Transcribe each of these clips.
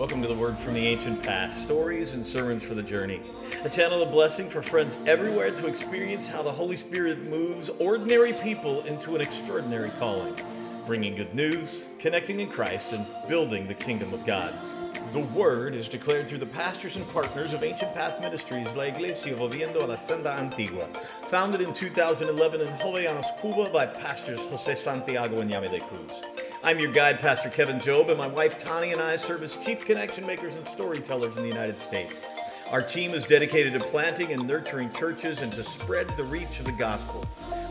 Welcome to the Word from the Ancient Path Stories and Sermons for the Journey. A channel of blessing for friends everywhere to experience how the Holy Spirit moves ordinary people into an extraordinary calling, bringing good news, connecting in Christ, and building the kingdom of God. The Word is declared through the pastors and partners of Ancient Path Ministries, La Iglesia Volviendo a la Senda Antigua, founded in 2011 in Jovellanos, Cuba by pastors Jose Santiago and Yamile Cruz. I'm your guide, Pastor Kevin Job, and my wife Tani and I serve as chief connection makers and storytellers in the United States. Our team is dedicated to planting and nurturing churches and to spread the reach of the gospel.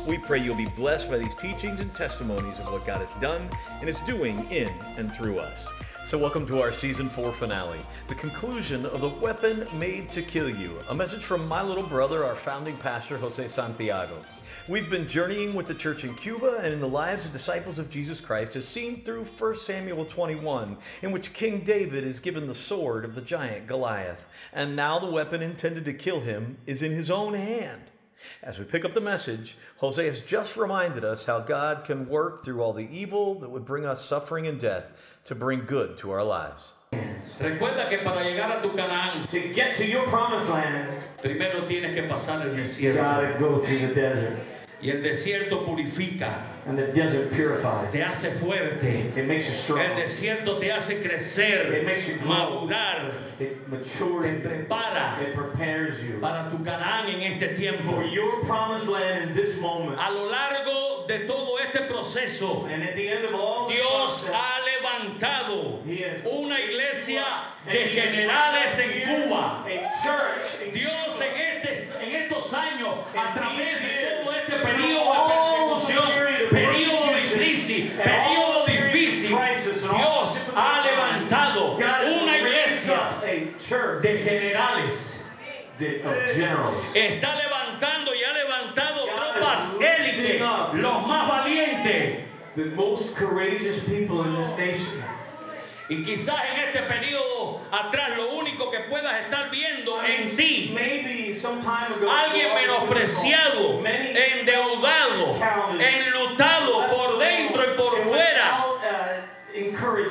We pray you'll be blessed by these teachings and testimonies of what God has done and is doing in and through us. So, welcome to our season four finale, the conclusion of The Weapon Made to Kill You, a message from my little brother, our founding pastor, Jose Santiago. We've been journeying with the church in Cuba and in the lives of disciples of Jesus Christ as seen through 1 Samuel 21, in which King David is given the sword of the giant Goliath, and now the weapon intended to kill him is in his own hand. As we pick up the message, Jose has just reminded us how God can work through all the evil that would bring us suffering and death to bring good to our lives. Recuerda que para llegar a tu Canaán, To get to your promised land, primero tienes que pasar el desierto. you desierto. gotta go through the desert. Y el desierto purifica, And the desert purifies. te hace fuerte. It makes you El strong. desierto te hace crecer, It makes you grow. madurar, It te matures. prepara It prepares you para tu Canaán en este tiempo. for your promised land in this moment. A lo largo de todo este proceso, And at the end of all Dios process, ha levantado una iglesia de generales en Cuba. Dios en, este, en estos años, a través de todo este periodo de persecución, periodo difícil, Dios ha levantado una iglesia de generales. Está levantando y ha levantado tropas élites, los más valientes. The most courageous people in this. Y quizás en este periodo atrás lo único que puedas estar viendo en ti, alguien menospreciado, endeudado, enlutado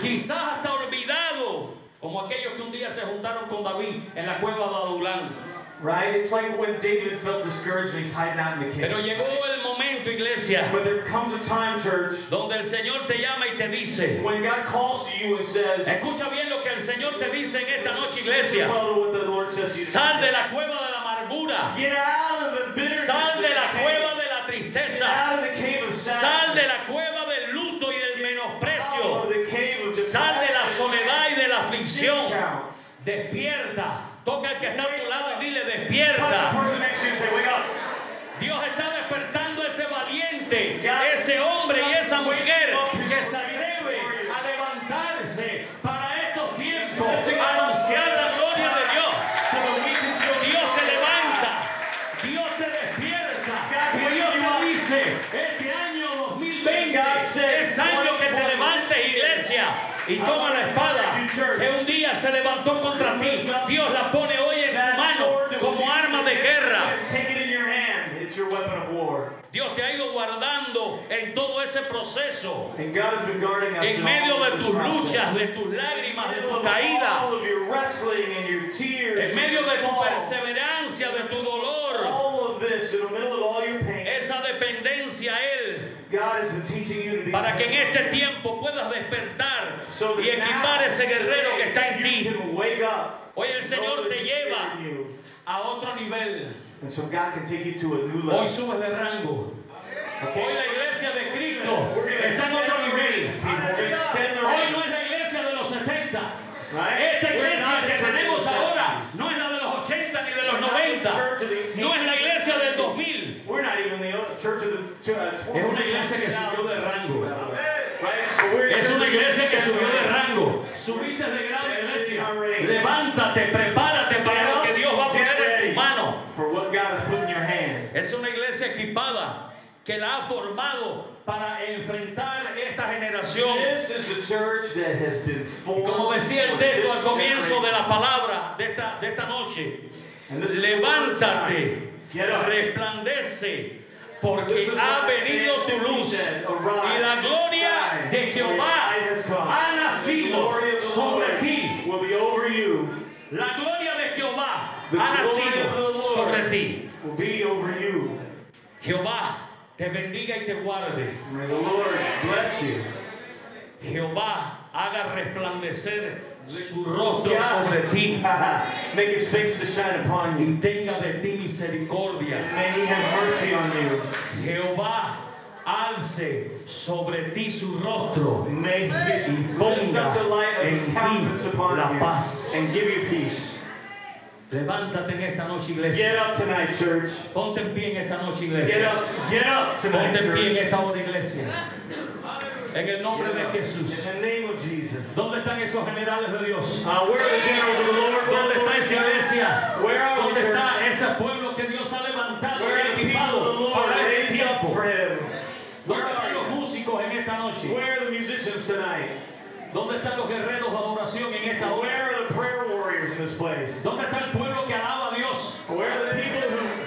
Quizás hasta olvidado, como aquellos que un día se juntaron con David en la cueva de Adulán. Right? It's like when David felt discouraged and he's hiding out in the cave. Pero llegó el momento, iglesia, But there comes a time, church, donde el Señor te llama y te dice, when God calls to you and says, escucha bien lo que el Señor te dice en esta noche, iglesia. Follow what the Lord says to you. Sal de la cueva de la amargura, Get out of the bitterness. sal de la cueva de la Get tristeza, out of the cave of sadness. sal de la cueva Despierta. Toca al que está a tu lado y dile despierta. Dios está despertando ese valiente, ese hombre y esa mujer que se atreve a levantarse para estos tiempos, a anunciar la gloria de Dios. Dios te levanta, Dios te despierta. Y Dios te dice, este año 2020 es año que te levantes iglesia y toma la espada que un día se levantó contra ti, Dios la pone hoy en tu mano como arma de guerra. Dios te ha ido guardando en todo ese proceso. En medio de tus luchas, de tus lágrimas, de tu caída. En medio de tu perseverancia, de tu dolor all of this, in the middle of all your pain, Esa dependencia a Él. God has been teaching you to be Para que en este tiempo puedas despertar so y equipar ese guerrero que está en ti. can wake up. Hoy el Señor te lleva a otro nivel. And so God can take you to a new Hoy level. subes de rango. Hoy la iglesia de Cristo está en otro nivel. Hoy no es la iglesia de los 70. Right? Esta iglesia que tenemos Es una iglesia que subió de rango. Es una iglesia que subió de rango. Subiste de grado, iglesia. Levántate, prepárate para lo que Dios va a poner en tu mano. For what God has put in your hand. Es una iglesia equipada que la ha formado para enfrentar esta generación. This is a church that has been formed. Como decía el for texto this al comienzo de la generation. palabra de esta, de esta noche, levántate, Get up resplandece porque ha venido tu luz y la gloria de Jehová ha nacido sobre ti. La gloria de Jehová ha nacido sobre ti. Jehová te bendiga y te guarde. Jehová haga resplandecer su rostro sobre ti Make his face to shine upon you. y tenga de ti misericordia. May he have mercy on you. Jehová alce sobre ti su rostro May he y up the light of en his ti upon la you paz. and give you peace. Levántate en esta noche, Get iglesia. up tonight, church. Ponte en pie en esta noche, Get iglesia. up, get up tonight, Ponte en pie en church. esta hora, iglesia. En el nombre de Jesús. In the name of Jesus. ¿Dónde están esos generales de Dios? Uh, where are the generals of the Lord? Where ¿Dónde está Lord's esa generals? iglesia? Where are we, ¿Dónde está ese pueblo que Dios ha levantado y equipado para este tiempo? Where ¿Dónde están are los músicos en esta noche? Where are the musicians tonight? ¿Dónde están los guerreros de adoración en esta hora? Where are the prayer warriors in this place? ¿Dónde está el pueblo que alaba a Dios? Where are the people who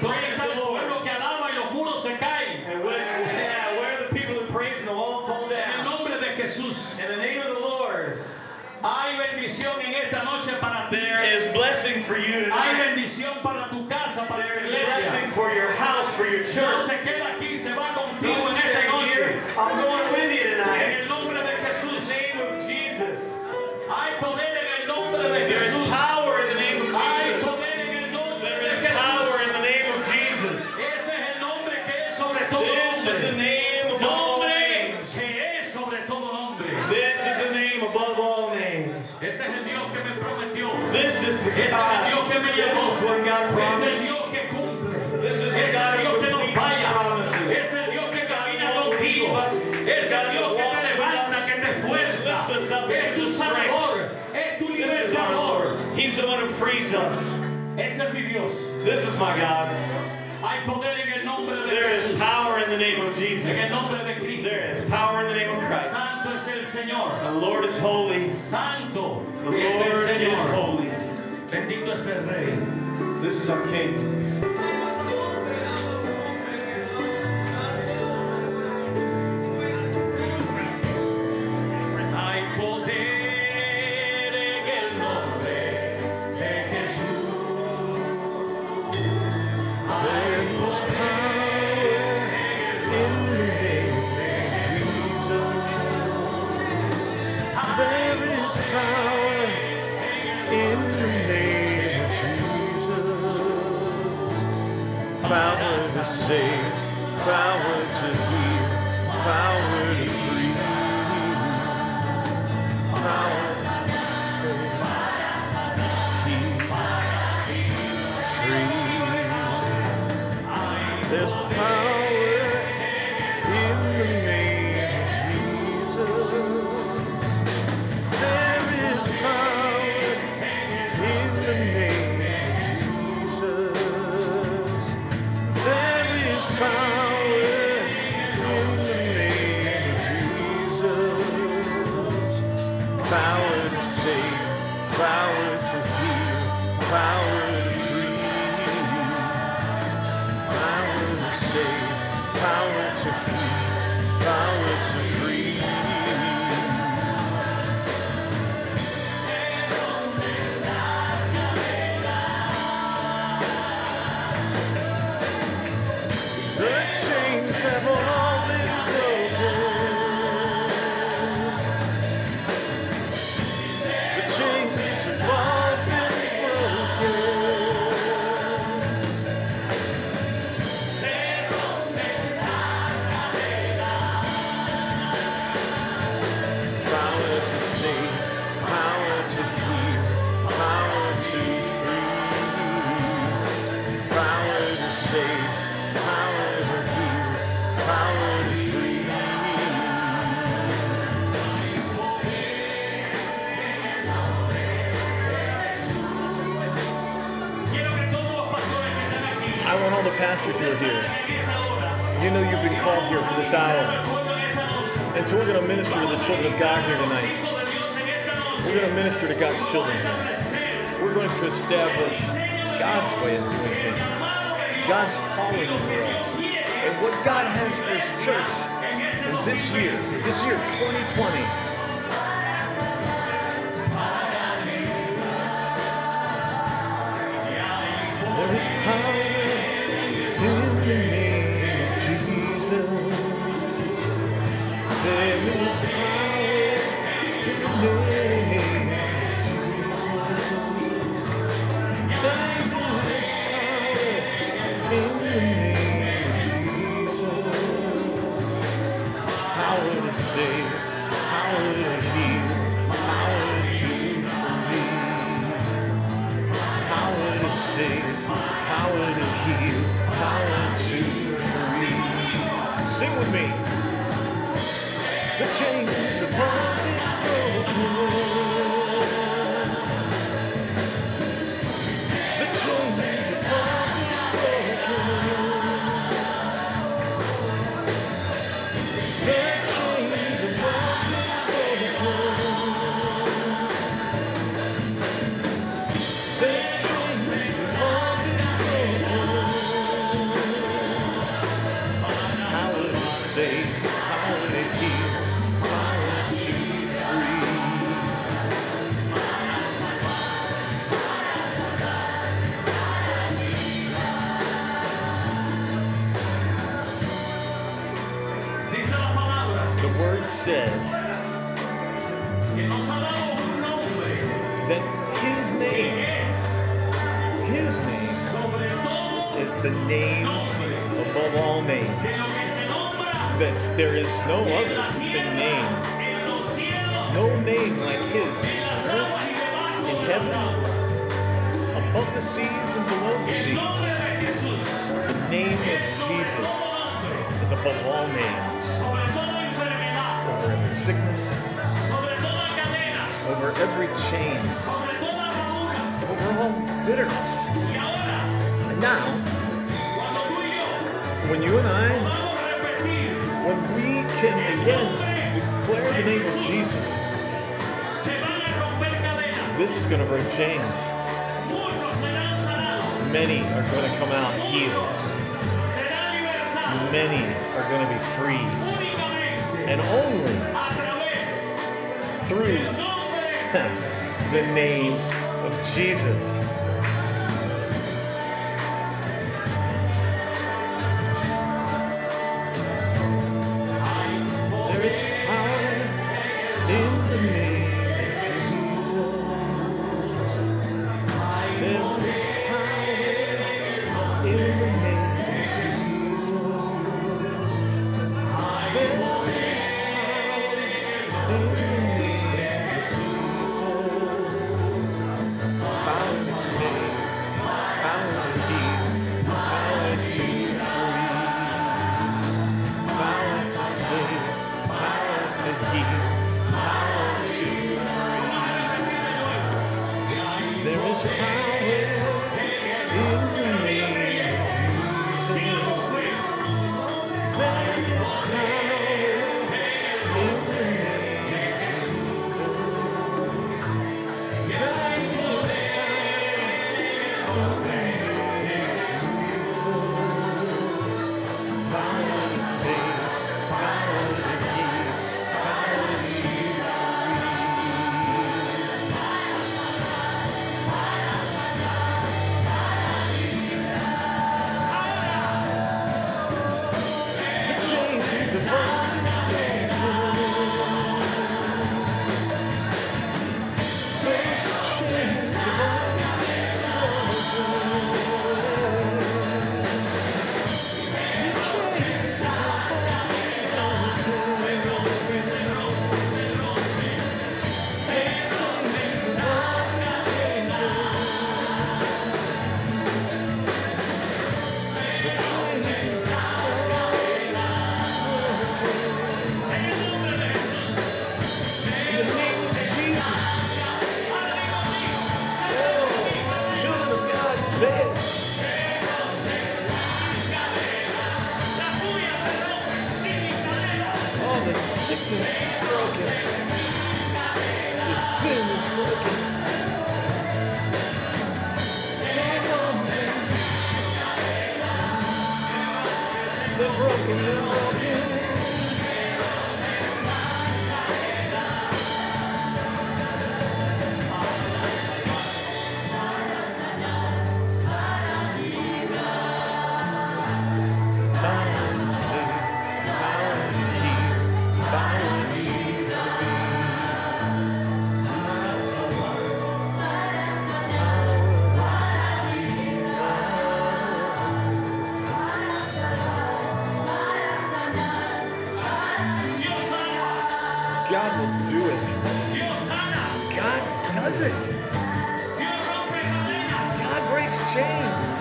blessing for you Hay bendición para tu casa, para tu is blessing for your house, for your No church. se queda aquí, se va contigo Don't en stay esta noche. here. I'm going with you tonight. This is the Ese es el Dios God. que me This llamó. is what God Es el promised. Dios que cumple. This is the Es God who Dios que no falla. promises. Es el Dios que camina God contigo. lead. Es el God Dios que te levanta, que te esfuerza. Lifts us up Es tu sanador. Es tu This is libertador. He's the one who frees us. Ese es mi Dios. This is my God. Hay poder en el nombre de There is Jesús. power in the name of Jesus. En el nombre de Cristo. There is power in the name of Christ. Santo es el Señor. The Lord is holy. Santo The es el Lord is holy. Bendito es el Rey. This is our King. There who are here. You know you've been called here for this hour. And so we're going to minister to the children of God here tonight. We're going to minister to God's children here. We're going to establish God's way of doing things. God's calling over us. And what God has for His church in this year, this year, 2020. the name above all names. That there is no other than name. No name like his on earth, in heaven, above the seas and below the seas. The name of Jesus is above all names. Over every sickness, over every chain, over all bitterness. And now, when you and I, when we can again declare the name of Jesus, this is going to break chains. Many are going to come out healed. Many are going to be free. And only through the name of Jesus. There is power. Amém. God will do it. God does it. God breaks chains.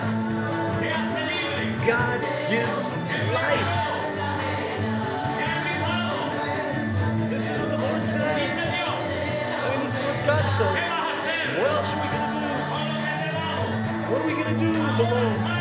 God gives life. This is what the Lord says. I mean, this is what God says. What else are we going to do? What are we going to do, Malone?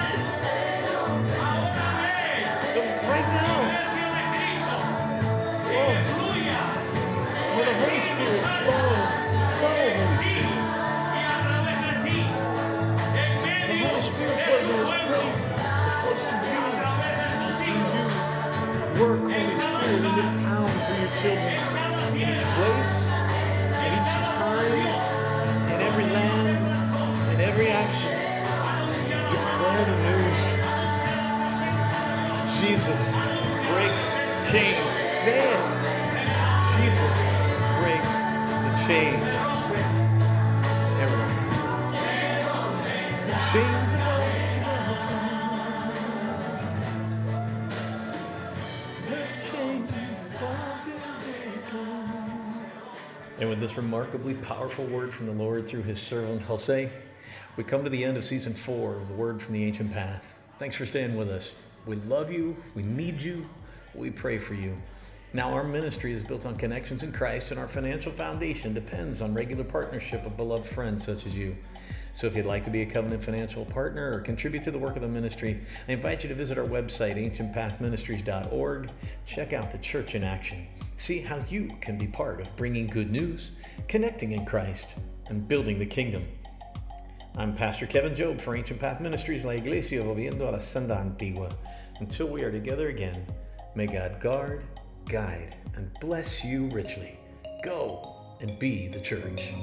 This remarkably powerful word from the Lord through his servant Jose, we come to the end of season four of the Word from the Ancient Path. Thanks for staying with us. We love you. We need you. We pray for you. Now, our ministry is built on connections in Christ, and our financial foundation depends on regular partnership of beloved friends such as you. So, if you'd like to be a covenant financial partner or contribute to the work of the ministry, I invite you to visit our website, ancientpathministries.org. Check out the church in action. See how you can be part of bringing good news, connecting in Christ, and building the kingdom. I'm Pastor Kevin Job for Ancient Path Ministries, La Iglesia Volviendo a la Senda Antigua. Until we are together again, may God guard, guide, and bless you richly. Go and be the church.